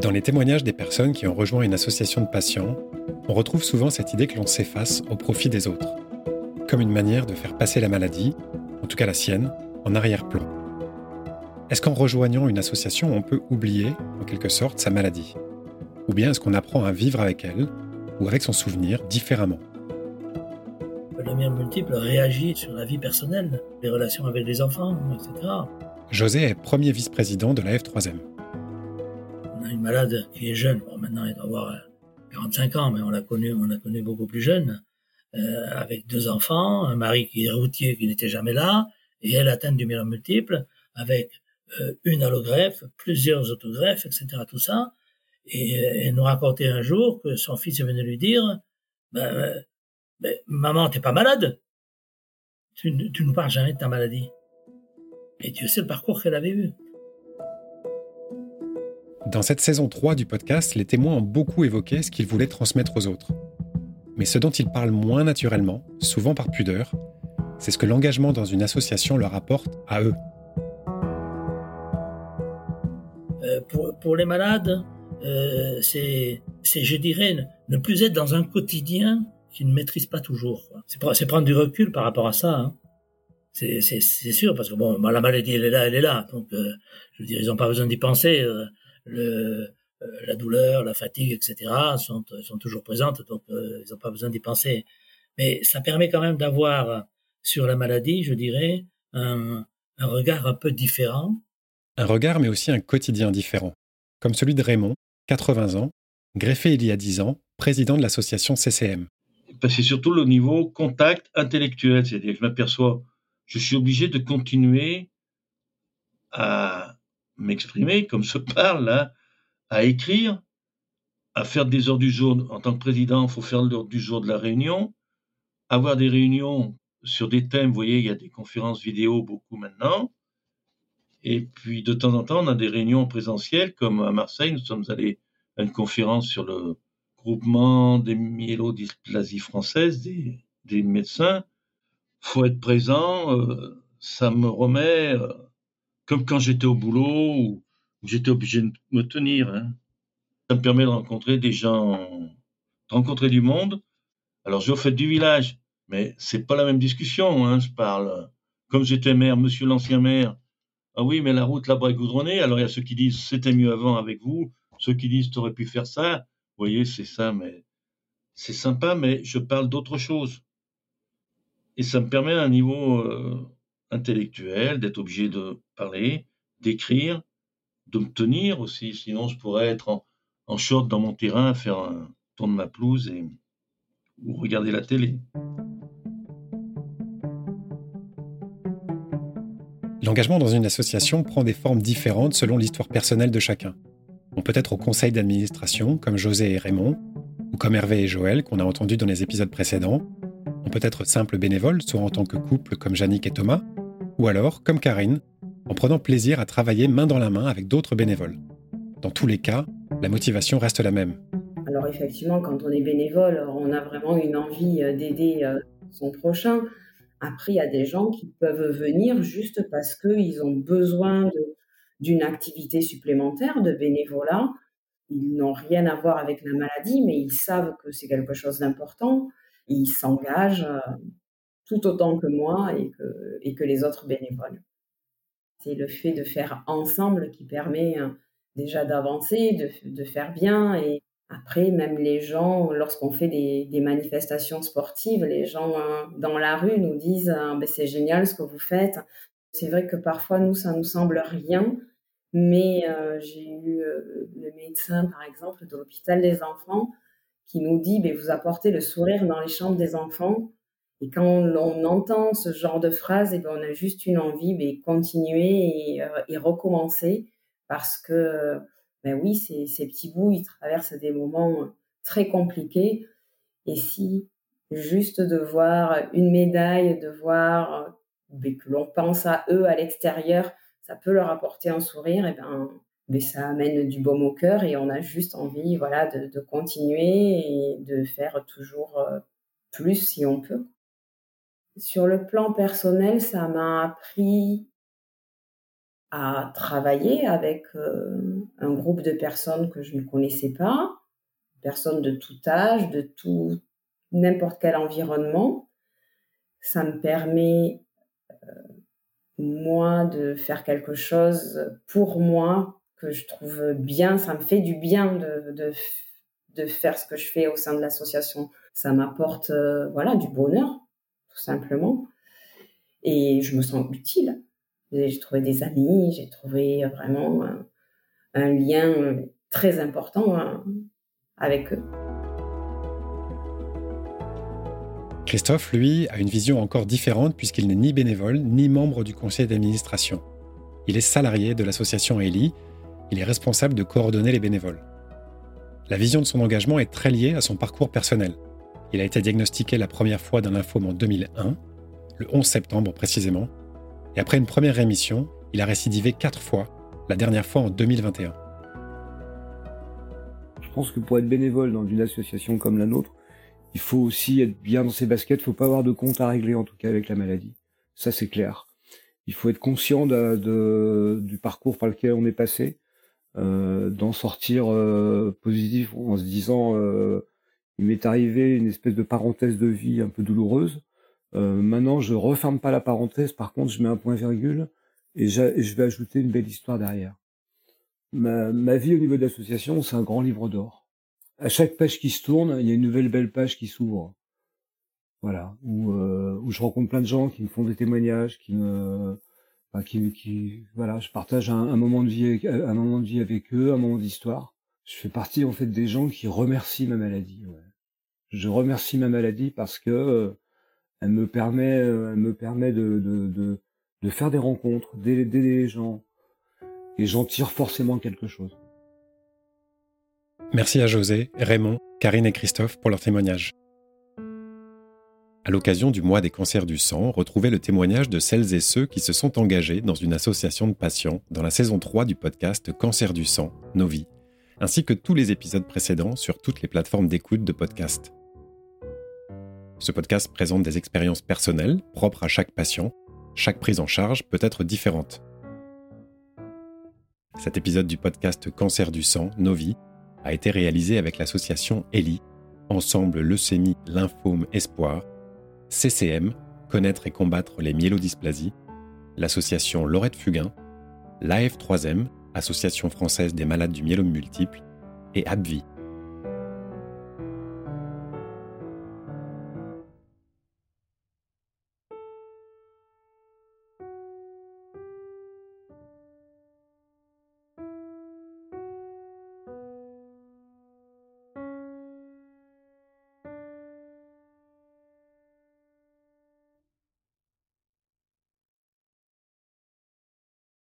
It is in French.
Dans les témoignages des personnes qui ont rejoint une association de patients, on retrouve souvent cette idée que l'on s'efface au profit des autres, comme une manière de faire passer la maladie, en tout cas la sienne, en arrière-plan. Est-ce qu'en rejoignant une association, on peut oublier, en quelque sorte, sa maladie? Ou bien est-ce qu'on apprend à vivre avec elle, ou avec son souvenir, différemment? La mère multiple réagit sur la vie personnelle, les relations avec les enfants, etc. José est premier vice-président de la F3M. Une malade qui est jeune, maintenant il doit avoir 45 ans, mais on l'a connu, on l'a connu beaucoup plus jeune, euh, avec deux enfants, un mari qui est routier qui n'était jamais là, et elle atteinte du myélome multiple, avec euh, une allogreffe, plusieurs autogreffes, etc. Tout ça. Et elle nous racontait un jour que son fils est venu lui dire, ben, euh, ben, maman, t'es pas malade tu, tu nous parles jamais de ta maladie. Et tu sais le parcours qu'elle avait eu. Dans cette saison 3 du podcast, les témoins ont beaucoup évoqué ce qu'ils voulaient transmettre aux autres. Mais ce dont ils parlent moins naturellement, souvent par pudeur, c'est ce que l'engagement dans une association leur apporte à eux. Euh, pour, les malades, euh, c'est, je dirais, ne plus être dans un quotidien qu'ils ne maîtrisent pas toujours. C'est, prendre du recul par rapport à ça. Hein. C'est, sûr, parce que bon, la maladie, elle est là, elle est là. Donc, euh, je veux dire, ils n'ont pas besoin d'y penser. Euh, le, euh, la douleur, la fatigue, etc. sont, sont toujours présentes, donc ils n'ont pas besoin d'y penser. Mais ça permet quand même d'avoir sur la maladie, je dirais, un, un regard un peu différent. Un regard, mais aussi un quotidien différent, comme celui de Raymond, 80 ans, greffé il y a 10 ans, président de l'association CCM. C'est surtout le niveau contact intellectuel, c'est-à-dire que je m'aperçois, je suis obligé de continuer à m'exprimer comme se parle là, à écrire, à faire des heures du jour. En tant que président, il faut faire l'heure du jour de la réunion, avoir des réunions sur des thèmes. Vous voyez, il y a des conférences vidéo beaucoup maintenant. Et puis, de temps en temps, on a des réunions présentielles, comme à Marseille, nous sommes allés à une conférence sur le groupement des myélodysplasies françaises, des, des médecins. faut être présent, euh, ça me remet, euh, comme quand j'étais au boulot, où j'étais obligé de me tenir. Hein. Ça me permet de rencontrer des gens, de rencontrer du monde. Alors, je fais du village, mais c'est pas la même discussion. Hein. Je parle, comme j'étais maire, monsieur l'ancien maire, ah oui, mais la route là-bas est goudronnée. Alors il y a ceux qui disent c'était mieux avant avec vous, ceux qui disent tu aurais pu faire ça. Vous voyez, c'est ça, mais c'est sympa, mais je parle d'autre chose. Et ça me permet à un niveau euh, intellectuel d'être obligé de parler, d'écrire, de me tenir aussi. Sinon, je pourrais être en, en short dans mon terrain, faire un tour de ma pelouse et, ou regarder la télé. L'engagement dans une association prend des formes différentes selon l'histoire personnelle de chacun. On peut être au conseil d'administration, comme José et Raymond, ou comme Hervé et Joël, qu'on a entendu dans les épisodes précédents. On peut être simple bénévole, soit en tant que couple, comme Jannick et Thomas, ou alors, comme Karine, en prenant plaisir à travailler main dans la main avec d'autres bénévoles. Dans tous les cas, la motivation reste la même. Alors effectivement, quand on est bénévole, on a vraiment une envie euh, d'aider euh, son prochain. Après, il y a des gens qui peuvent venir juste parce qu'ils ont besoin d'une activité supplémentaire, de bénévolat. Ils n'ont rien à voir avec la maladie, mais ils savent que c'est quelque chose d'important. Ils s'engagent euh, tout autant que moi et que, les autres bénévoles. C'est le fait de faire ensemble qui permet euh, déjà d'avancer, de, faire bien et, après, même les gens, lorsqu'on fait des, manifestations sportives, les gens hein, dans la rue nous disent ah, ben, c'est génial ce que vous faites. C'est vrai que parfois, nous, ça nous semble rien, mais euh, j'ai eu euh, le médecin, par exemple, de l'hôpital des enfants, qui nous dit ben, vous apportez le sourire dans les chambres des enfants. Et quand on, entend ce genre de phrase, et ben, on a juste une envie, ben, continuer et, euh, et recommencer, parce que ben oui, ces, petits bouts, ils traversent des moments très compliqués. Et si juste de voir une médaille, de voir ben, que l'on pense à eux à l'extérieur, ça peut leur apporter un sourire, et ben, ben ça amène du baume au cœur et on a juste envie, voilà, de, de continuer et de faire toujours euh, plus si on peut. Sur le plan personnel, ça m'a appris à travailler avec euh, un groupe de personnes que je ne connaissais pas, personnes de tout âge, de tout n'importe quel environnement. Ça me permet euh, moi de faire quelque chose pour moi que je trouve bien. Ça me fait du bien de, de, de faire ce que je fais au sein de l'association. Ça m'apporte euh, voilà du bonheur tout simplement et je me sens utile. J'ai trouvé des amis, j'ai trouvé vraiment un, lien très important hein, avec eux. Christophe, lui, a une vision encore différente puisqu'il n'est ni bénévole ni membre du conseil d'administration. Il est salarié de l'association ELI, il est responsable de coordonner les bénévoles. La vision de son engagement est très liée à son parcours personnel. Il a été diagnostiqué la première fois d'un lymphome en 2001, le 11 septembre précisément, et après une première rémission, il a récidivé quatre fois, la dernière fois en 2021. Je pense que pour être bénévole dans une association comme la nôtre, il faut aussi être bien dans ses baskets, il faut pas avoir de compte à régler en tout cas avec la maladie. Ça c'est clair. Il faut être conscient du parcours par lequel on est passé, euh, d'en sortir euh, positif en se disant euh, il m'est arrivé une espèce de parenthèse de vie un peu douloureuse. Euh, maintenant, je referme pas la parenthèse. Par contre, je mets un point virgule et, je vais ajouter une belle histoire derrière. Ma, ma vie au niveau de l'association, c'est un grand livre d'or. À chaque page qui se tourne, il y a une nouvelle belle page qui s'ouvre. Voilà, où, euh, où je rencontre plein de gens qui me font des témoignages, qui me, enfin, qui, qui, voilà, je partage un, moment de vie, avec, un moment de vie avec eux, un moment d'histoire. Je fais partie en fait des gens qui remercient ma maladie. Je remercie ma maladie parce que euh, elle me permet, euh, elle me permet de, de, faire des rencontres, d'aider les gens. Et j'en tire forcément quelque chose. Merci à José, Raymond, Karine et Christophe pour leur témoignage. À l'occasion du mois des cancers du sang, retrouvez le témoignage de celles et ceux qui se sont engagés dans une association de patients dans la saison 3 du podcast Cancer du sang, Nos vies, ainsi que tous les épisodes précédents sur toutes les plateformes d'écoute de podcast. Ce podcast présente des expériences personnelles propres à chaque patient. Chaque prise en charge peut être différente. Cet épisode du podcast Cancer du sang, Novi, a été réalisé avec l'association ELI, Ensemble Leucémie, Lymphome, Espoir, CCM, Connaître et combattre les myélodysplasies, l'association Laurette Fugain, l'AF3M, Association française des malades du myélome multiple, et ABVI,